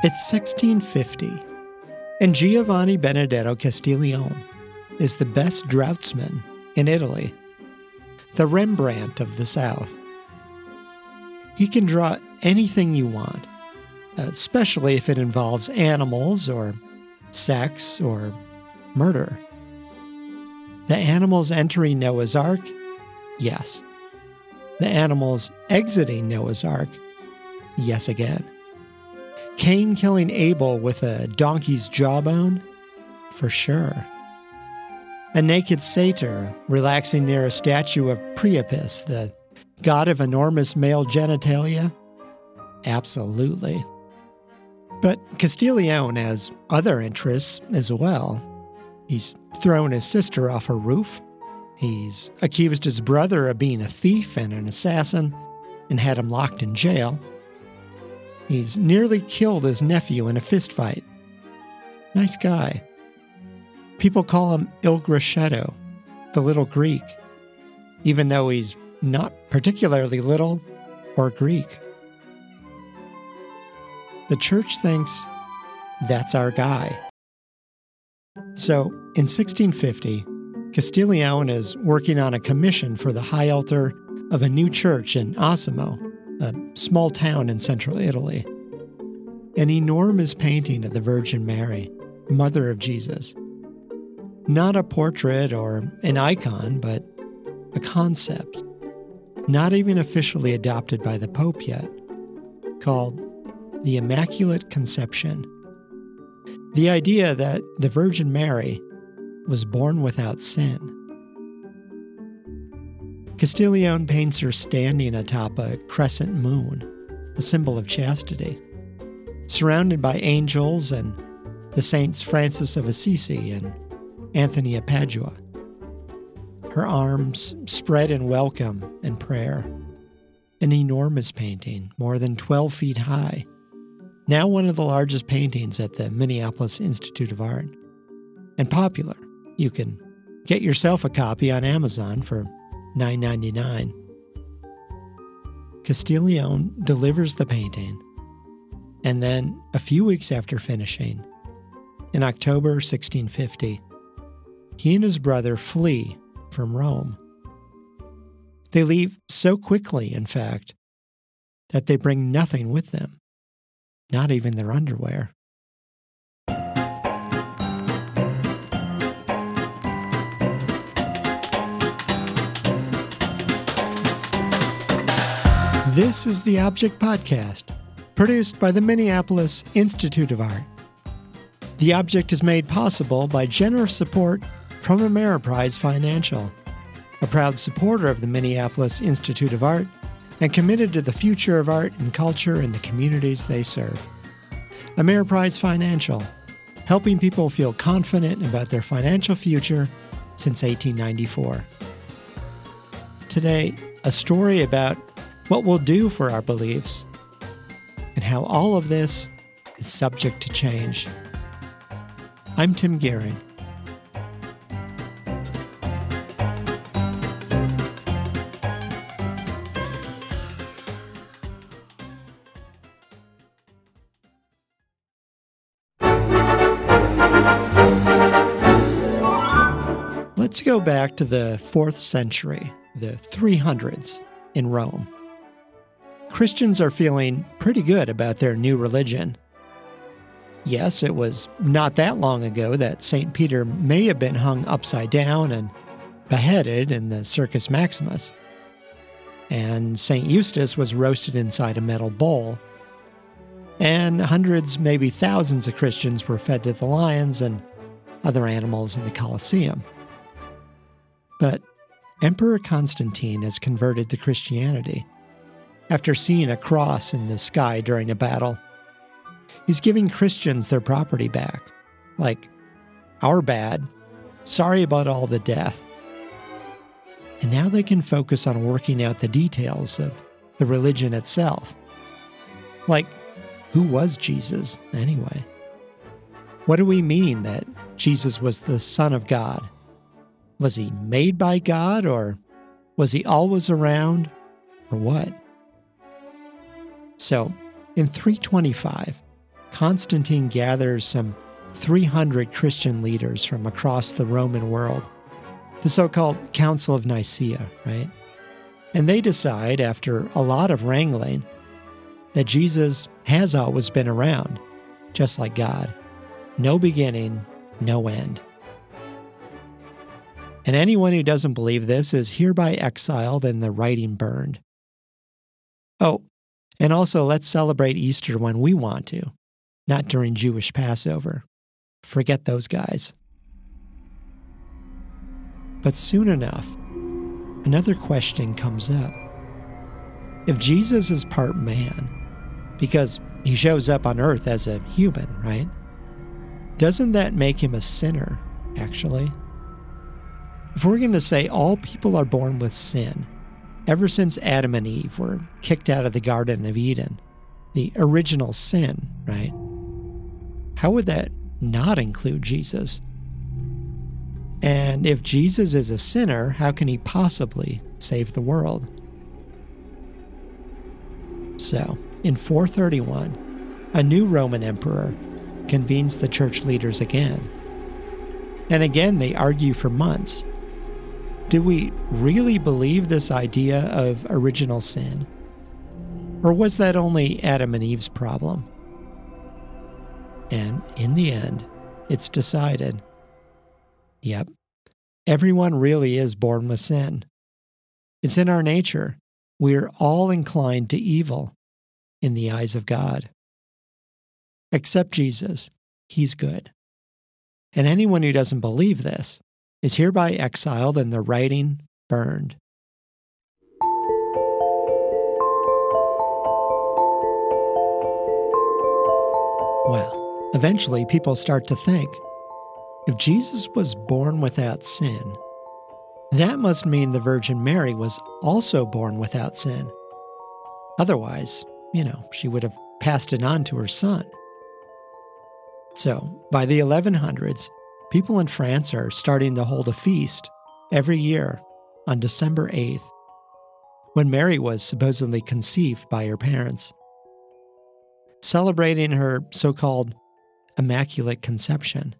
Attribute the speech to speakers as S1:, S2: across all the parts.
S1: It's 1650, and Giovanni Benedetto Castiglione is the best draughtsman in Italy, the Rembrandt of the South. He can draw anything you want, especially if it involves animals or sex or murder. The animals entering Noah's Ark? Yes. The animals exiting Noah's Ark? Yes again. Cain killing Abel with a donkey's jawbone? For sure. A naked satyr relaxing near a statue of Priapus, the god of enormous male genitalia? Absolutely. But Castiglione has other interests as well. He's thrown his sister off her roof. He's accused his brother of being a thief and an assassin and had him locked in jail. He's nearly killed his nephew in a fistfight. Nice guy. People call him Il Grechetto, the little Greek, even though he's not particularly little or Greek. The church thinks that's our guy. So, in 1650, Castiglione is working on a commission for the high altar of a new church in Osimo, a small town in central Italy. An enormous painting of the Virgin Mary, Mother of Jesus. Not a portrait or an icon, but a concept, not even officially adopted by the Pope yet, called the Immaculate Conception. The idea that the Virgin Mary was born without sin. Castiglione paints her standing atop a crescent moon, a symbol of chastity, surrounded by angels and the saints Francis of Assisi and Anthony of Padua. Her arms spread in welcome and prayer. An enormous painting, more than 12 feet high, now one of the largest paintings at the Minneapolis Institute of Art. And popular. You can get yourself a copy on Amazon for $9.99. Castiglione delivers the painting, and then, a few weeks after finishing, in October 1650, he and his brother flee from Rome. They leave so quickly, in fact, that they bring nothing with them, not even their underwear. This is the Object Podcast, produced by the Minneapolis Institute of Art. The Object is made possible by generous support from Ameriprise Financial, a proud supporter of the Minneapolis Institute of Art and committed to the future of art and culture in the communities they serve. Ameriprise Financial, helping people feel confident about their financial future since 1894. Today, a story about what we'll do for our beliefs, and how all of this is subject to change. I'm Tim Gihring. Let's go back to the 4th century, the 300s in Rome. Christians are feeling pretty good about their new religion. Yes, it was not that long ago that St. Peter may have been hung upside down and beheaded in the Circus Maximus. And St. Eustace was roasted inside a metal bowl. And hundreds, maybe thousands of Christians were fed to the lions and other animals in the Colosseum. But Emperor Constantine has converted to Christianity after seeing a cross in the sky during a battle. He's giving Christians their property back. Like, our bad. Sorry about all the death. And now they can focus on working out the details of the religion itself. Like, who was Jesus, anyway? What do we mean that Jesus was the Son of God? Was he made by God, or was he always around, or what? So, in 325, Constantine gathers some 300 Christian leaders from across the Roman world, the so called Council of Nicaea, right? And they decide, after a lot of wrangling, that Jesus has always been around, just like God. No beginning, no end. And anyone who doesn't believe this is hereby exiled and the writing burned. Oh, and also let's celebrate Easter when we want to, not during Jewish Passover. Forget those guys. But soon enough, another question comes up. If Jesus is part man, because he shows up on earth as a human, right? Doesn't that make him a sinner, actually? If we're going to say all people are born with sin, ever since Adam and Eve were kicked out of the Garden of Eden, the original sin, right? How would that not include Jesus? And if Jesus is a sinner, how can he possibly save the world? So, in 431, a new Roman emperor convenes the church leaders again. And again, they argue for months do we really believe this idea of original sin? Or was that only Adam and Eve's problem? And in the end, it's decided yep, everyone really is born with sin. It's in our nature. We're all inclined to evil in the eyes of God. Except Jesus, he's good. And anyone who doesn't believe this is hereby exiled and the writing burned. Well, eventually people start to think if Jesus was born without sin, that must mean the Virgin Mary was also born without sin. Otherwise, you know, she would have passed it on to her son. So, by the 1100s, people in France are starting to hold a feast every year on December 8th, when Mary was supposedly conceived by her parents, celebrating her so called Immaculate Conception,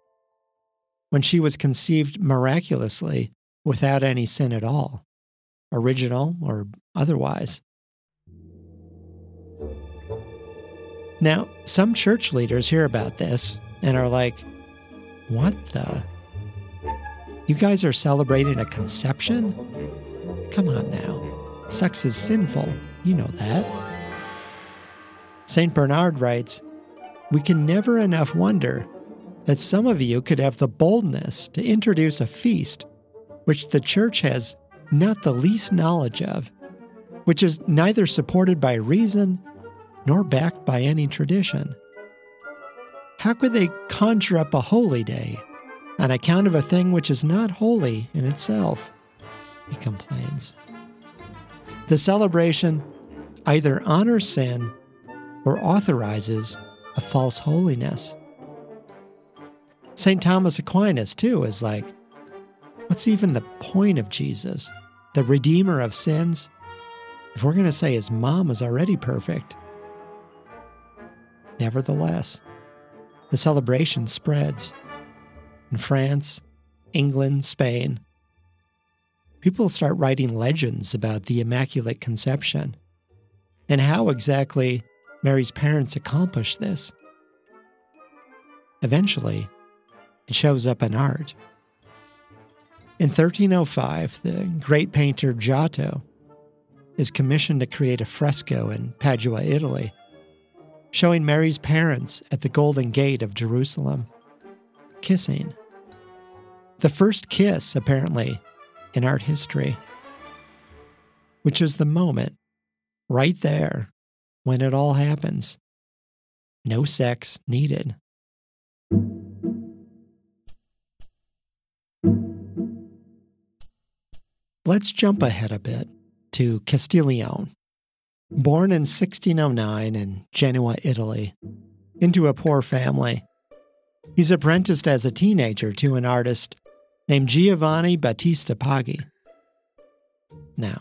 S1: when she was conceived miraculously without any sin at all, original or otherwise. Now, some church leaders hear about this and are like, what the? You guys are celebrating a conception? Come on now. Sex is sinful. You know that. St. Bernard writes We can never enough wonder that some of you could have the boldness to introduce a feast which the church has not the least knowledge of, which is neither supported by reason nor backed by any tradition. How could they conjure up a holy day on account of a thing which is not holy in itself? He complains. The celebration either honors sin or authorizes a false holiness. St. Thomas Aquinas, too, is like, what's even the point of Jesus, the Redeemer of sins, if we're going to say his mom is already perfect? Nevertheless, the celebration spreads. In France, England, Spain, people start writing legends about the Immaculate Conception and how exactly Mary's parents accomplished this. Eventually, it shows up in art. In 1305, the great painter Giotto is commissioned to create a fresco in Padua, Italy, showing Mary's parents at the Golden Gate of Jerusalem, kissing. The first kiss, apparently, in art history, which is the moment right there when it all happens. No sex needed. Let's jump ahead a bit to Castiglione. Born in 1609 in Genoa, Italy, into a poor family, he's apprenticed as a teenager to an artist named Giovanni Battista Paggi. Now,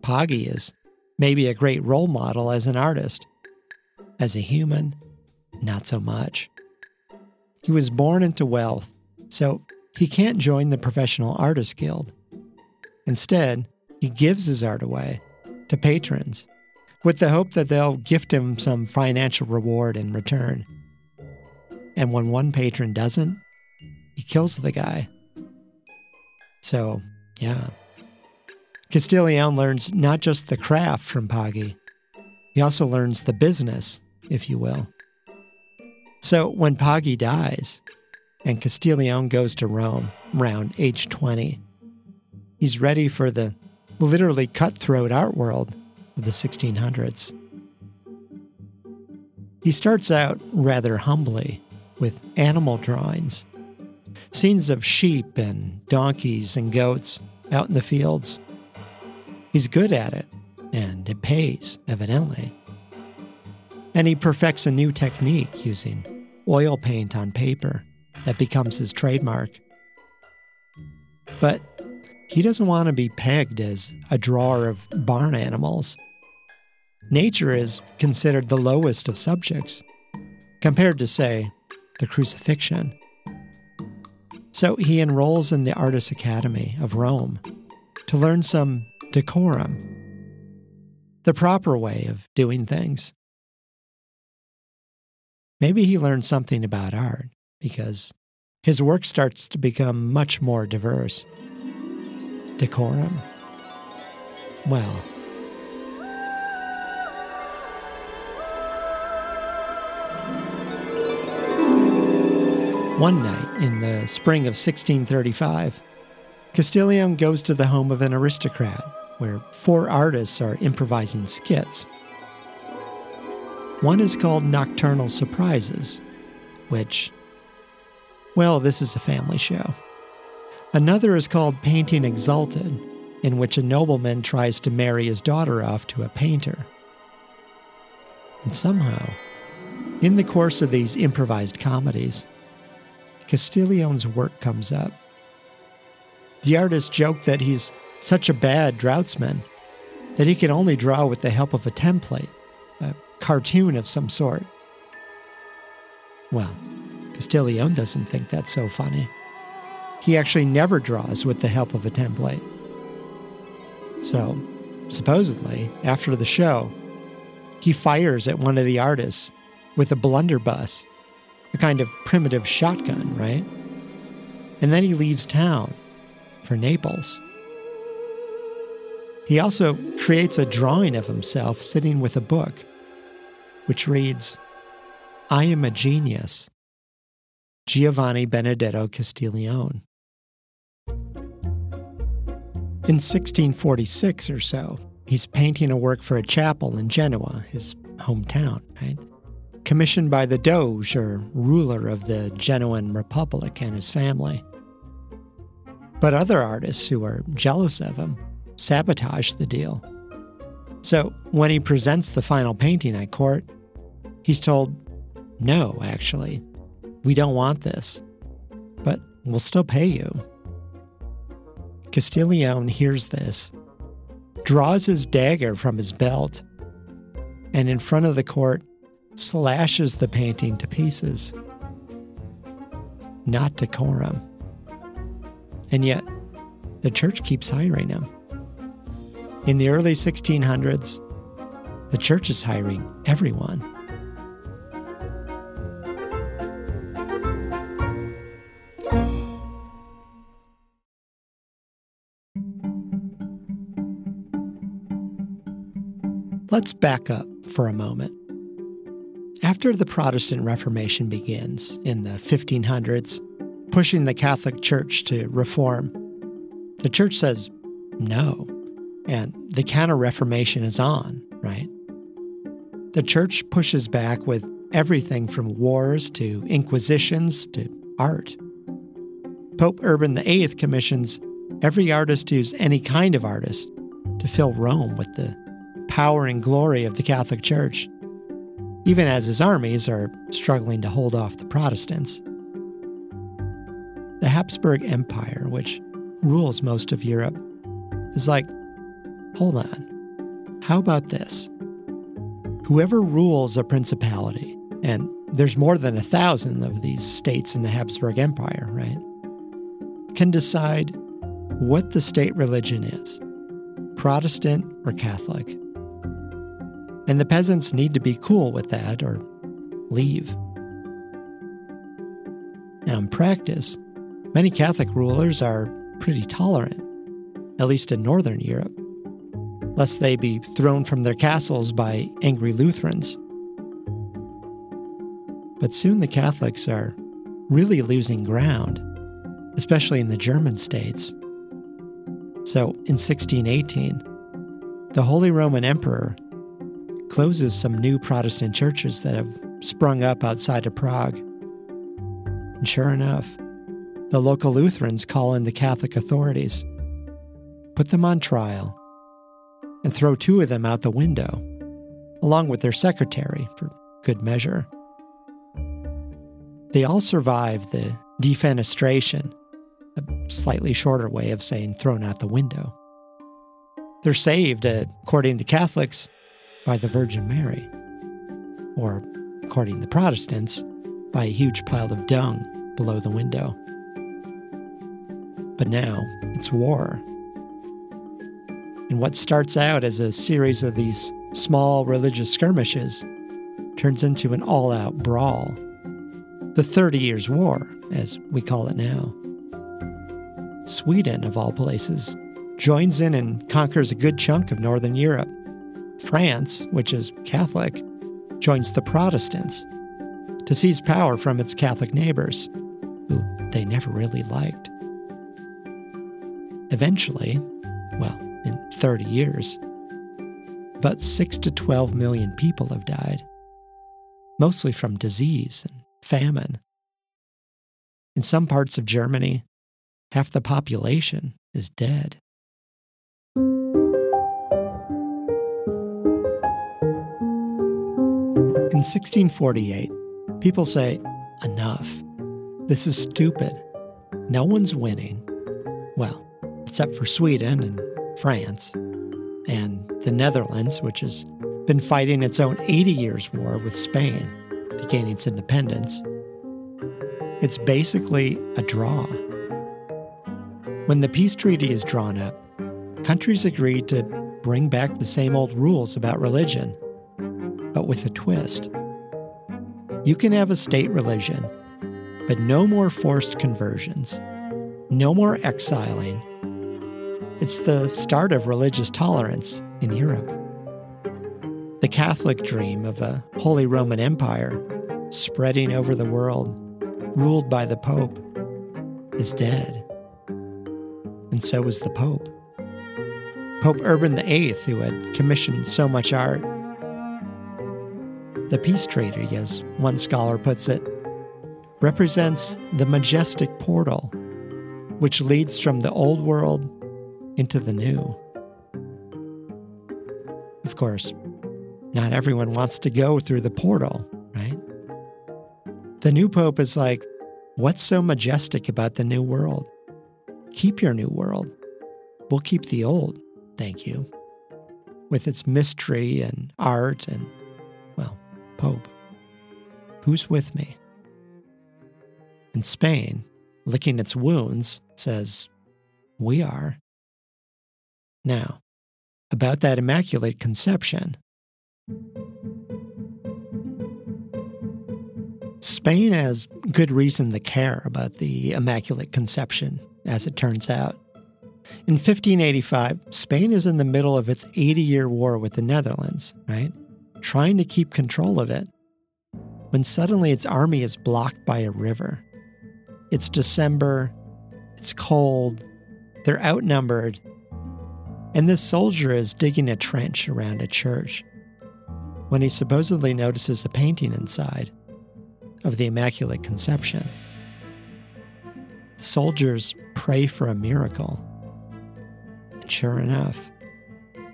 S1: Paggi is maybe a great role model as an artist. As a human, not so much. He was born into wealth, so he can't join the Professional Artists Guild. Instead, he gives his art away to patrons with the hope that they'll gift him some financial reward in return. And when one patron doesn't, he kills the guy. So, yeah. Castiglione learns not just the craft from Paggi, he also learns the business, if you will. So when Paggi dies and Castiglione goes to Rome around age 20, he's ready for the literally cutthroat art world of the 1600s. He starts out rather humbly with animal drawings, scenes of sheep and donkeys and goats out in the fields. He's good at it, and it pays, evidently. And he perfects a new technique using oil paint on paper that becomes his trademark. But he doesn't want to be pegged as a drawer of barn animals. Nature is considered the lowest of subjects, compared to, say, the crucifixion. So he enrolls in the Artists' Academy of Rome to learn some decorum, the proper way of doing things. Maybe he learns something about art because his work starts to become much more diverse. Decorum? Well, One night in the spring of 1635, Castiglione goes to the home of an aristocrat where four artists are improvising skits. One is called Nocturnal Surprises, which, well, this is a family show. Another is called Painting Exalted, in which a nobleman tries to marry his daughter off to a painter. And somehow, in the course of these improvised comedies, Castiglione's work comes up. The artist joked that he's such a bad draftsman that he can only draw with the help of a template, a cartoon of some sort. Well, Castiglione doesn't think that's so funny. He actually never draws with the help of a template. So, supposedly, after the show, he fires at one of the artists with a blunderbuss a kind of primitive shotgun, right? And then he leaves town for Naples. He also creates a drawing of himself sitting with a book, which reads, I am a genius. Giovanni Benedetto Castiglione. In 1646 or so, he's painting a work for a chapel in Genoa, his hometown, right? Commissioned by the Doge, or ruler of the Genoan Republic, and his family. But other artists who are jealous of him sabotage the deal. So when he presents the final painting at court, he's told, No, actually, we don't want this, but we'll still pay you. Castiglione hears this, draws his dagger from his belt, and in front of the court slashes the painting to pieces. Not decorum. And yet, the church keeps hiring him. In the early 1600s, the church is hiring everyone. Let's back up for a moment. After the Protestant Reformation begins in the 1500s, pushing the Catholic Church to reform, the Church says no, and the Counter Reformation is on, right? The Church pushes back with everything from wars to inquisitions to art. Pope Urban VIII commissions every artist who's any kind of artist to fill Rome with the power and glory of the Catholic Church even as his armies are struggling to hold off the Protestants. The Habsburg Empire, which rules most of Europe, is like, hold on, how about this? Whoever rules a principality, and there's more than a thousand of these states in the Habsburg Empire, right, can decide what the state religion is Protestant or Catholic. And the peasants need to be cool with that or leave. Now, in practice, many Catholic rulers are pretty tolerant, at least in Northern Europe, lest they be thrown from their castles by angry Lutherans. But soon the Catholics are really losing ground, especially in the German states. So in 1618, the Holy Roman Emperor closes some new Protestant churches that have sprung up outside of Prague. And sure enough, the local Lutherans call in the Catholic authorities, put them on trial, and throw two of them out the window, along with their secretary for good measure. They all survive the defenestration, a slightly shorter way of saying thrown out the window. They're saved, according to Catholics, by the Virgin Mary, or according to Protestants, by a huge pile of dung below the window. But now it's war. And what starts out as a series of these small religious skirmishes turns into an all out brawl. The Thirty Years' War, as we call it now. Sweden, of all places, joins in and conquers a good chunk of Northern Europe. France, which is Catholic, joins the Protestants to seize power from its Catholic neighbors, who they never really liked. Eventually, well, in 30 years, about 6 to 12 million people have died, mostly from disease and famine. In some parts of Germany, half the population is dead. 1648, people say, enough. This is stupid. No one's winning. Well, except for Sweden and France and the Netherlands, which has been fighting its own 80 years war with Spain to gain its independence. It's basically a draw. When the peace treaty is drawn up, countries agree to bring back the same old rules about religion but with a twist. You can have a state religion, but no more forced conversions, no more exiling. It's the start of religious tolerance in Europe. The Catholic dream of a Holy Roman Empire spreading over the world, ruled by the Pope, is dead. And so is the Pope. Pope Urban VIII, who had commissioned so much art, the peace treaty, as one scholar puts it, represents the majestic portal which leads from the old world into the new. Of course, not everyone wants to go through the portal, right? The new pope is like, What's so majestic about the new world? Keep your new world. We'll keep the old, thank you, with its mystery and art and Pope, who's with me? And Spain, licking its wounds, says, We are. Now, about that Immaculate Conception. Spain has good reason to care about the Immaculate Conception, as it turns out. In 1585, Spain is in the middle of its 80 year war with the Netherlands, right? Trying to keep control of it, when suddenly its army is blocked by a river. It's December, it's cold, they're outnumbered, and this soldier is digging a trench around a church when he supposedly notices a painting inside of the Immaculate Conception. Soldiers pray for a miracle. And sure enough,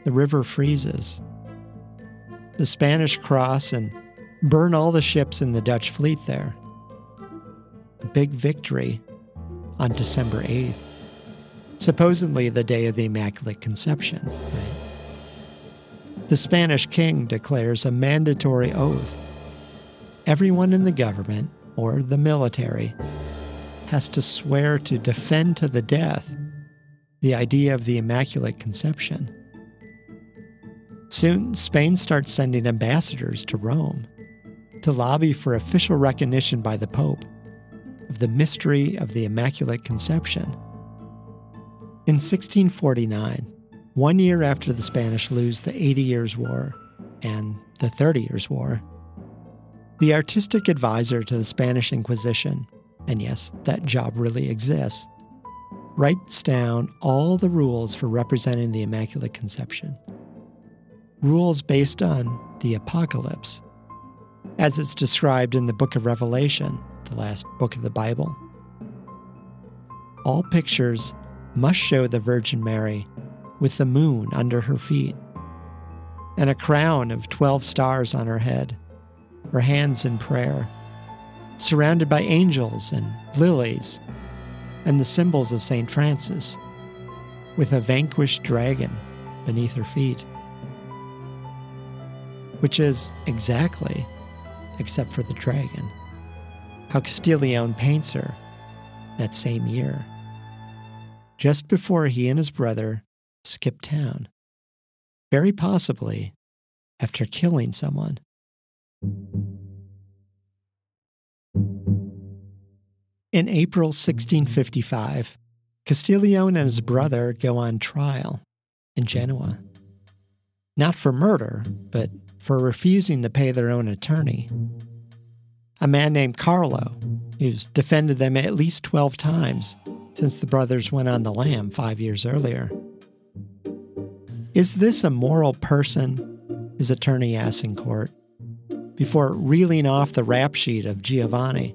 S1: the river freezes the Spanish cross and burn all the ships in the Dutch fleet there. A big victory on December 8th, supposedly the day of the Immaculate Conception. the Spanish king declares a mandatory oath. Everyone in the government or the military has to swear to defend to the death the idea of the Immaculate Conception. Soon, Spain starts sending ambassadors to Rome to lobby for official recognition by the Pope of the mystery of the Immaculate Conception. In 1649, one year after the Spanish lose the Eighty Years' War and the Thirty Years' War, the artistic advisor to the Spanish Inquisition, and yes, that job really exists, writes down all the rules for representing the Immaculate Conception. Rules based on the Apocalypse, as it's described in the book of Revelation, the last book of the Bible. All pictures must show the Virgin Mary with the moon under her feet and a crown of 12 stars on her head, her hands in prayer, surrounded by angels and lilies and the symbols of St. Francis, with a vanquished dragon beneath her feet. Which is exactly, except for the dragon, how Castiglione paints her that same year, just before he and his brother skip town, very possibly after killing someone. In April 1655, Castiglione and his brother go on trial in Genoa. Not for murder, but for refusing to pay their own attorney. A man named Carlo, who's defended them at least 12 times since the brothers went on the lam five years earlier. Is this a moral person? His attorney asks in court, before reeling off the rap sheet of Giovanni,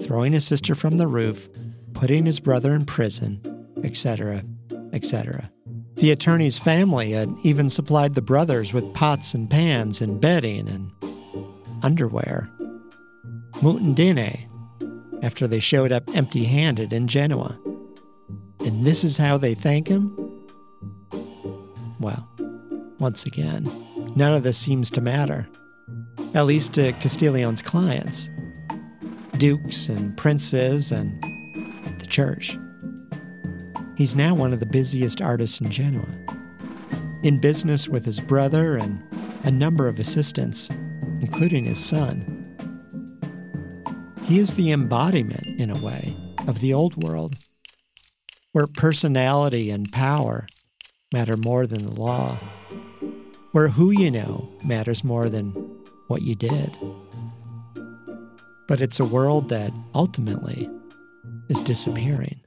S1: throwing his sister from the roof, putting his brother in prison, etc., etc. The attorney's family had even supplied the brothers with pots and pans and bedding and underwear. Mutandine, after they showed up empty handed in Genoa. And this is how they thank him? Well, once again, none of this seems to matter, at least to Castiglione's clients dukes and princes and the church. He's now one of the busiest artists in Genoa, in business with his brother and a number of assistants, including his son. He is the embodiment, in a way, of the old world, where personality and power matter more than the law, where who you know matters more than what you did. But it's a world that ultimately is disappearing.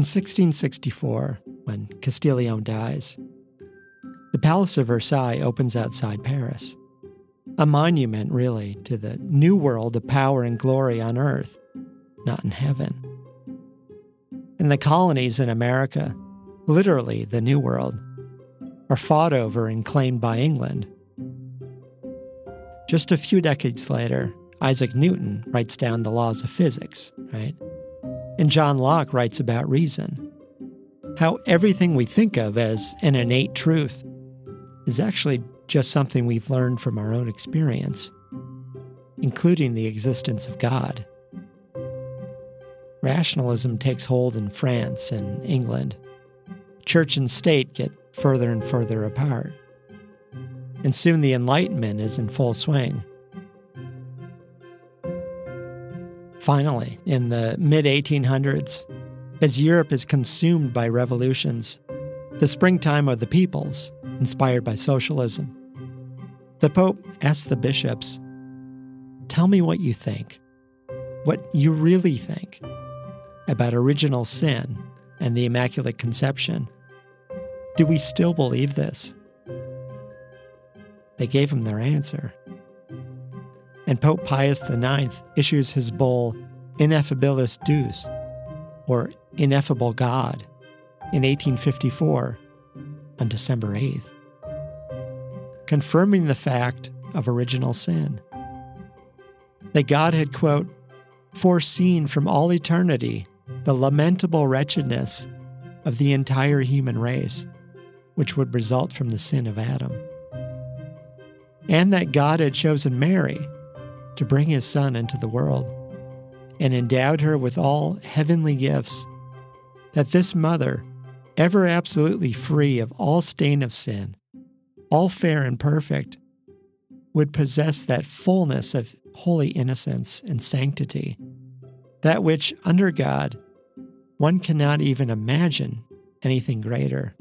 S1: In 1664, when Castiglione dies, the Palace of Versailles opens outside Paris. A monument, really, to the new world of power and glory on earth, not in heaven. And the colonies in America, literally the New World, are fought over and claimed by England. Just a few decades later, Isaac Newton writes down the laws of physics, right? And John Locke writes about reason. How everything we think of as an innate truth is actually just something we've learned from our own experience, including the existence of God. Rationalism takes hold in France and England. Church and state get further and further apart. And soon the Enlightenment is in full swing. Finally, in the mid 1800s, as Europe is consumed by revolutions, the springtime of the peoples, inspired by socialism. The Pope asked the bishops, Tell me what you think, what you really think about original sin and the Immaculate Conception. Do we still believe this? They gave him their answer. And Pope Pius IX issues his bull Ineffabilis Deus, or Ineffable God, in 1854 on December 8th, confirming the fact of original sin. That God had, quote, foreseen from all eternity the lamentable wretchedness of the entire human race, which would result from the sin of Adam. And that God had chosen Mary to bring his son into the world and endowed her with all heavenly gifts, that this mother, ever absolutely free of all stain of sin, all fair and perfect, would possess that fullness of holy innocence and sanctity, that which, under God, one cannot even imagine anything greater.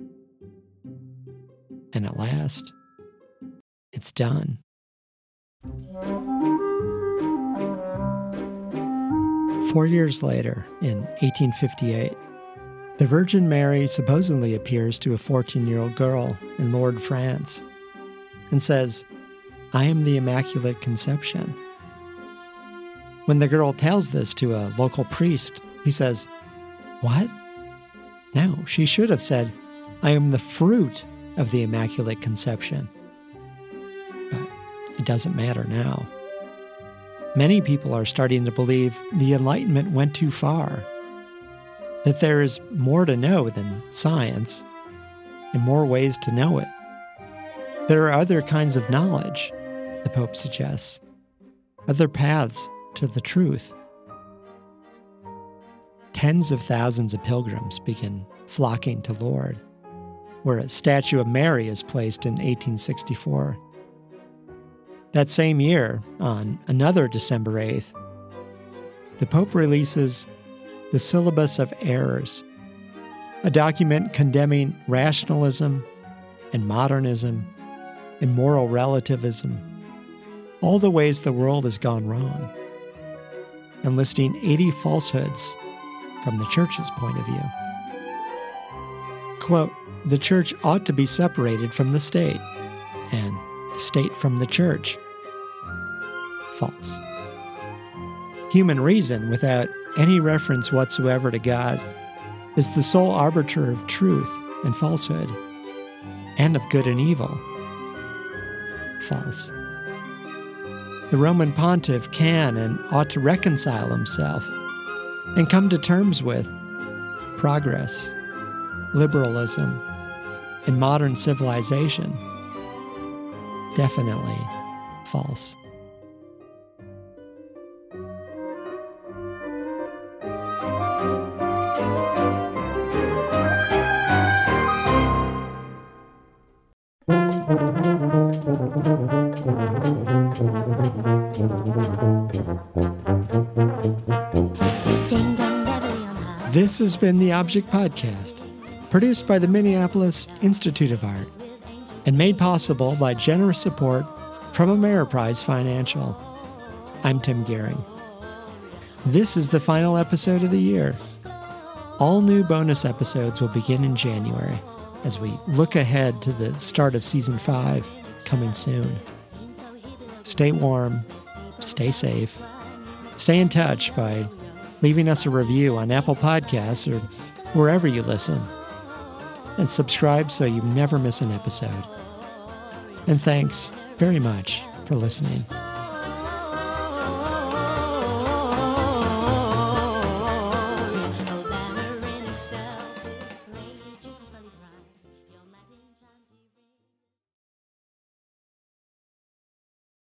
S1: And at last, it's done. Four years later, in 1858, the Virgin Mary supposedly appears to a 14 year old girl in Lourdes, France, and says, I am the Immaculate Conception. When the girl tells this to a local priest, he says, What? No, she should have said, I am the fruit of the Immaculate Conception. But it doesn't matter now. Many people are starting to believe the Enlightenment went too far, that there is more to know than science, and more ways to know it. There are other kinds of knowledge, the Pope suggests, other paths to the truth. Tens of thousands of pilgrims begin flocking to Lourdes, where a statue of Mary is placed in 1864. That same year, on another December 8th, the Pope releases the Syllabus of Errors, a document condemning rationalism and modernism and moral relativism, all the ways the world has gone wrong, and listing 80 falsehoods from the Church's point of view. Quote, the Church ought to be separated from the state, and the state from the church. False. Human reason, without any reference whatsoever to God, is the sole arbiter of truth and falsehood, and of good and evil. False. The Roman pontiff can and ought to reconcile himself and come to terms with progress, liberalism, and modern civilization definitely false. This has been the Object Podcast produced by the Minneapolis Institute of Art and made possible by generous support from Ameriprise Financial. I'm Tim Gihring. This is the final episode of the year. All new bonus episodes will begin in January as we look ahead to the start of season five coming soon. Stay warm, stay safe, stay in touch by leaving us a review on Apple Podcasts or wherever you listen and subscribe so you never miss an episode. And thanks very much for listening.